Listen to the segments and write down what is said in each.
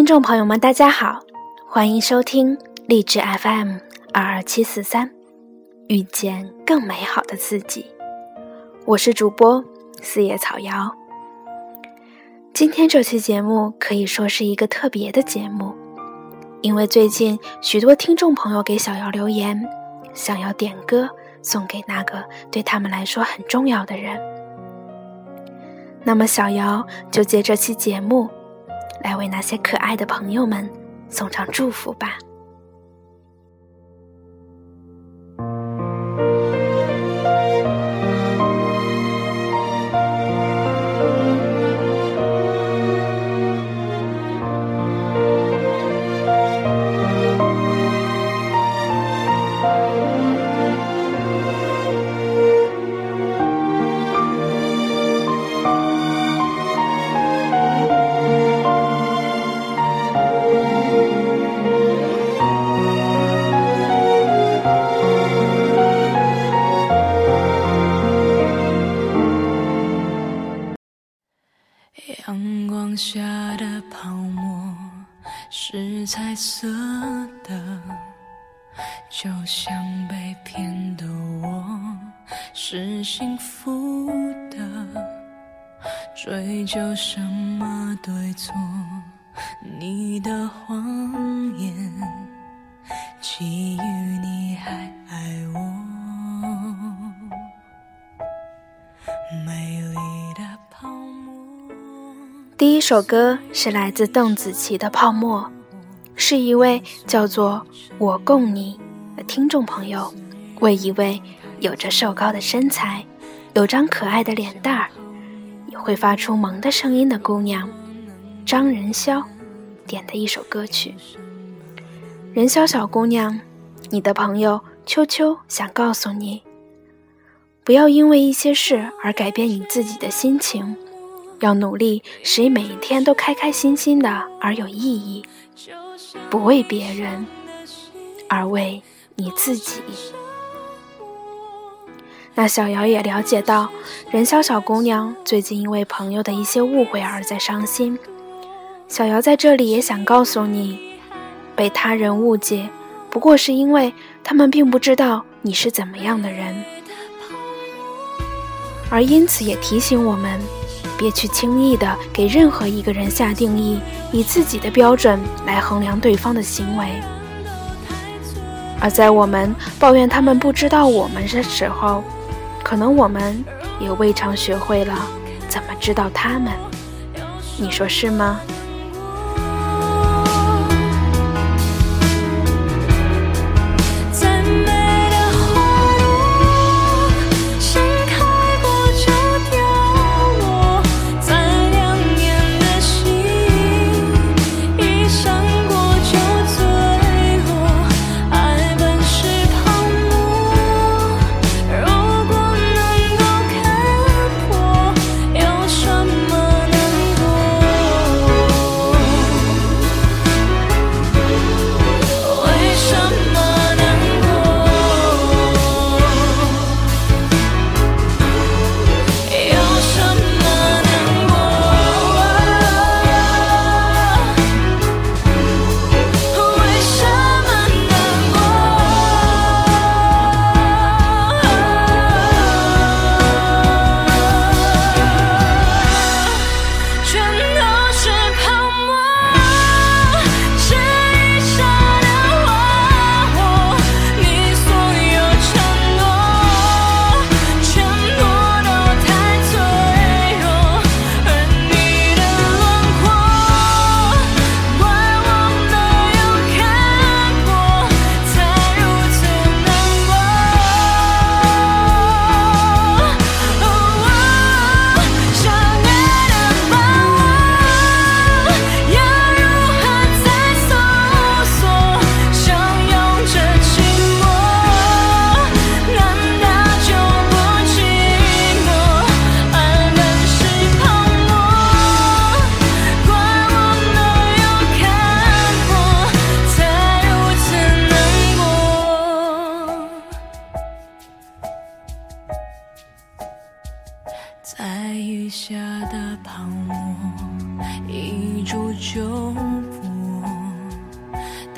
听众朋友们，大家好，欢迎收听励志 FM 二二七四三，遇见更美好的自己。我是主播四叶草瑶。今天这期节目可以说是一个特别的节目，因为最近许多听众朋友给小瑶留言，想要点歌送给那个对他们来说很重要的人。那么小瑶就借这期节目。来为那些可爱的朋友们送上祝福吧。是幸福的，追究什么对错？你的谎言，基于你还爱我。美丽的泡沫。第一首歌是来自邓紫棋的《泡沫》。是一位叫做“我共你”的听众朋友，为一位有着瘦高的身材、有张可爱的脸蛋儿、也会发出萌的声音的姑娘张仁潇点的一首歌曲。仁潇小姑娘，你的朋友秋秋想告诉你：不要因为一些事而改变你自己的心情，要努力使每一天都开开心心的而有意义。不为别人，而为你自己。那小瑶也了解到，任潇小姑娘最近因为朋友的一些误会而在伤心。小瑶在这里也想告诉你，被他人误解，不过是因为他们并不知道你是怎么样的人，而因此也提醒我们。别去轻易的给任何一个人下定义，以自己的标准来衡量对方的行为。而在我们抱怨他们不知道我们的时候，可能我们也未尝学会了怎么知道他们。你说是吗？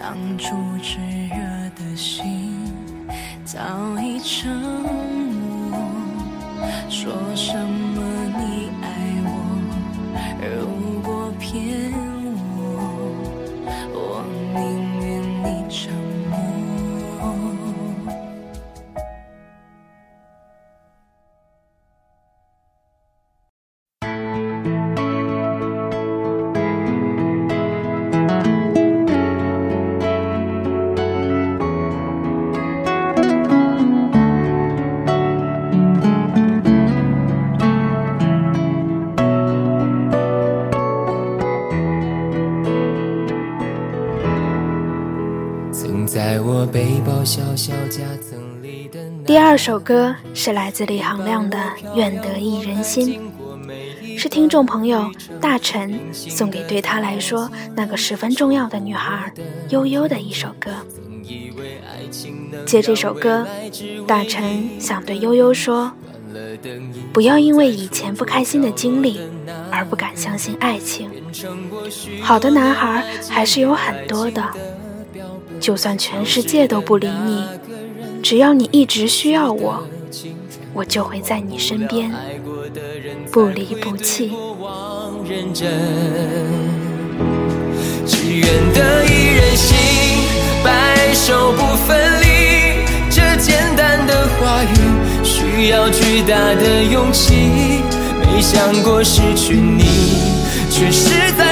当初炙热的心早已成第二首歌是来自李行亮的《愿得一人心》，是听众朋友大陈送给对他来说那个十分重要的女孩悠悠的一首歌。借这首歌，大陈想对悠悠说：不要因为以前不开心的经历而不敢相信爱情。好的男孩还是有很多的，就算全世界都不理你，只要你一直需要我，我就会在你身边，不离不弃。只愿得一人心，白首不分离。这简单的话语需要巨大的勇气。没想过失去你，却是在。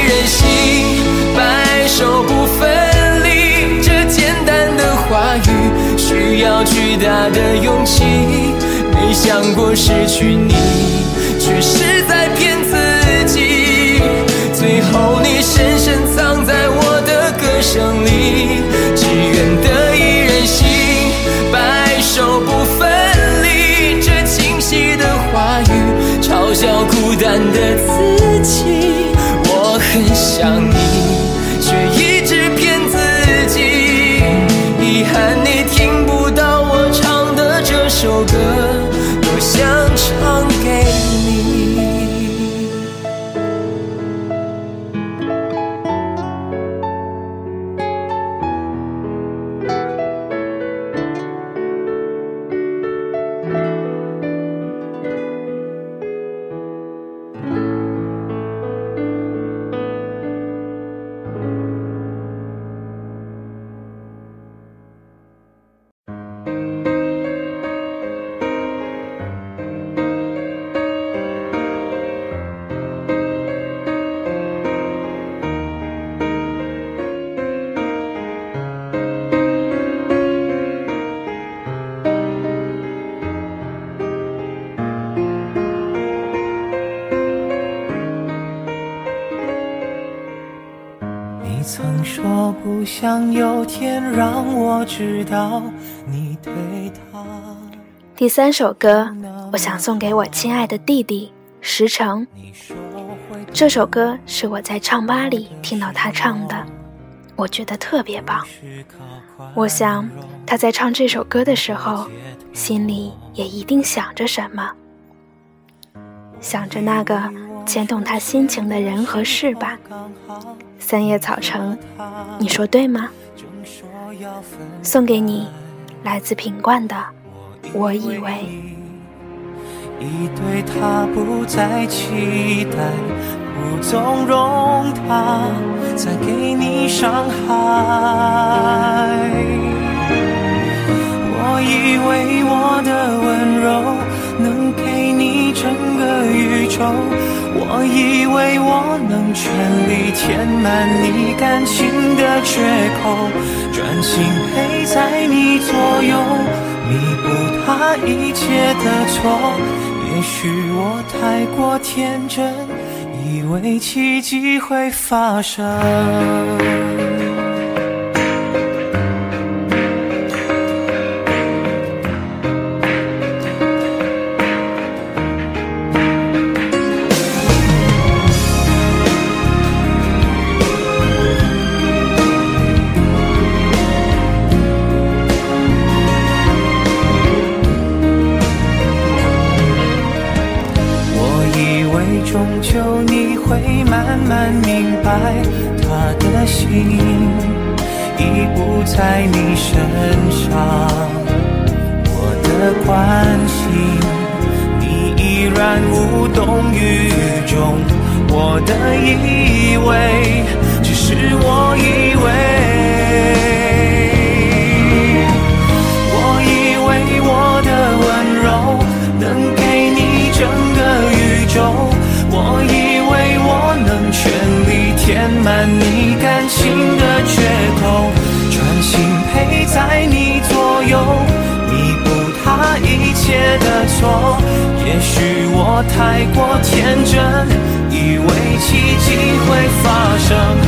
要巨大的勇气。没想过失去你，却是想有天让我知道你对他。第三首歌，我想送给我亲爱的弟弟石城。这首歌是我在唱吧里听到他唱的，我觉得特别棒。我想他在唱这首歌的时候，心里也一定想着什么，想着那个牵动他心情的人和事吧。三叶草城，你说对吗？送给你，来自品冠的。我以为，已对他不再期待，不纵容他再给你伤害。我以为我的温柔能给你整个宇宙，我以为我能全力填满你感情的缺口，专心陪在你左右。弥补他一切的错，也许我太过天真，以为奇迹会发生。以为只是我以为，我以为我的温柔能给你整个宇宙，我以为我能全力填满你感情的缺口。专心陪在你左右，弥补他一切的错。也许我太过天真，以为奇迹会发生。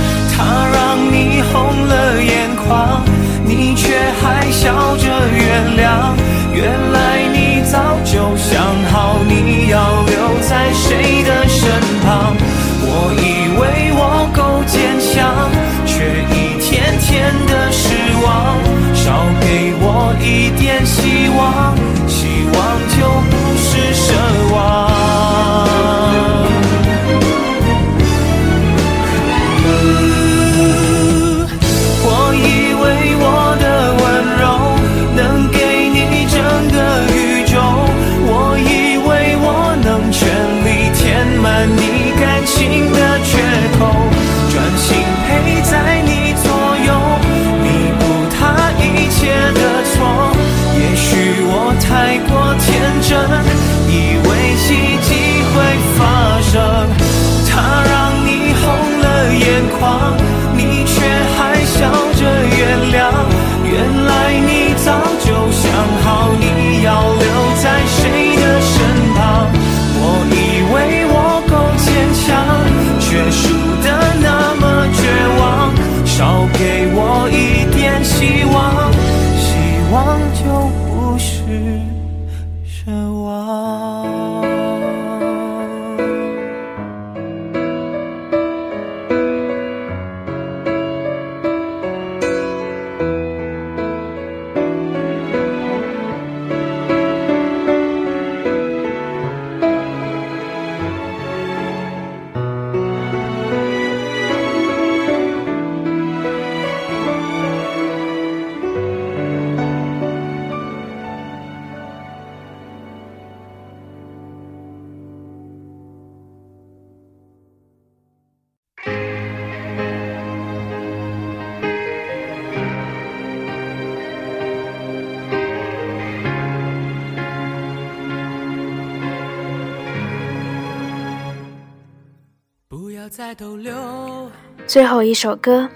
最后一首歌，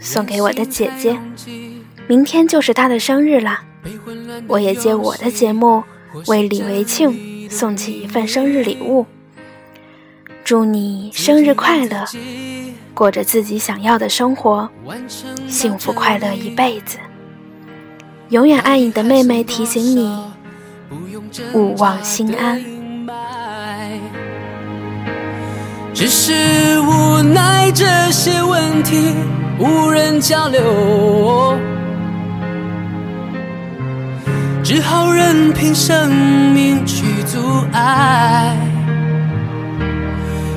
送给我的姐姐。明天就是她的生日啦，我也借我的节目为李维庆送去一份生日礼物。祝你生日快乐，过着自己想要的生活，幸福快乐一辈子。永远爱你的妹妹提醒你，勿忘心安。只是无奈这些问题无人交流，只好任凭生命去阻碍。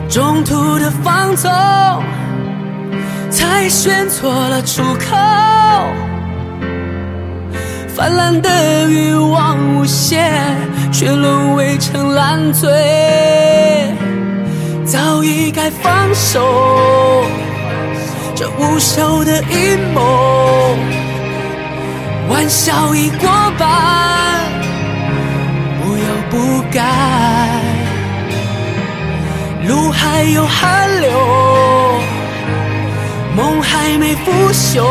中途的放纵，才选错了出口。泛滥的欲望无限，却沦为成烂醉。早已该放手，这无休的阴谋，玩笑已过半，不要不该，路还有汗流，梦还没腐朽，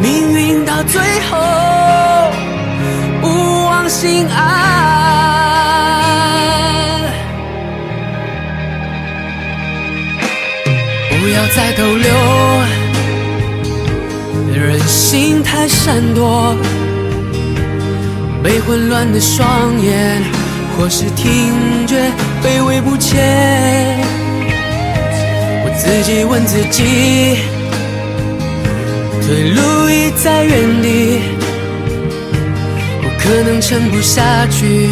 命运到最后，不忘心安。逗留，人心太闪躲，被混乱的双眼，或是听觉卑微不前。我自己问自己，退路已在原地，我可能撑不下去，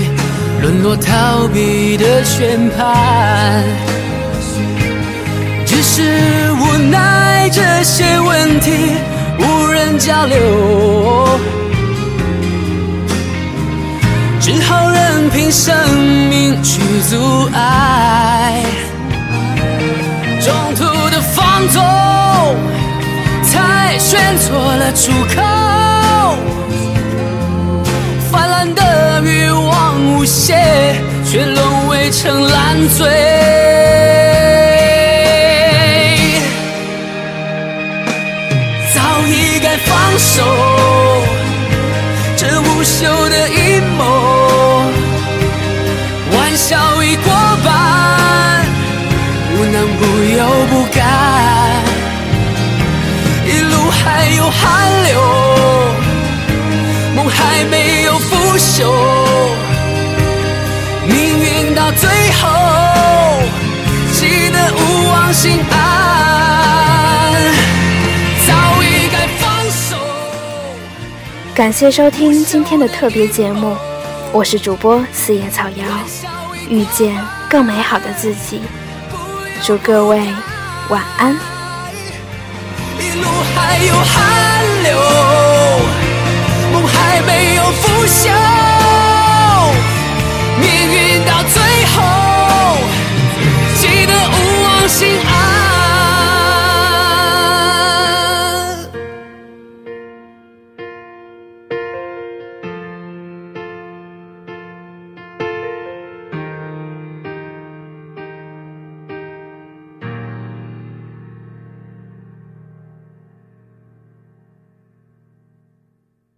沦落逃避的宣判。是无奈，这些问题无人交流，只好任凭生命去阻碍。中途的放纵，才选错了出口。泛滥的欲望无限，却沦为成烂醉。手，这无休的阴谋，玩笑已过半，不能不由不甘，一路还有汗流，梦还没有腐朽，命运到最后，记得勿忘心安。感谢收听今天的特别节目，我是主播四叶草瑶，遇见更美好的自己，祝各位晚安。一路还有汗流，梦还没有腐朽。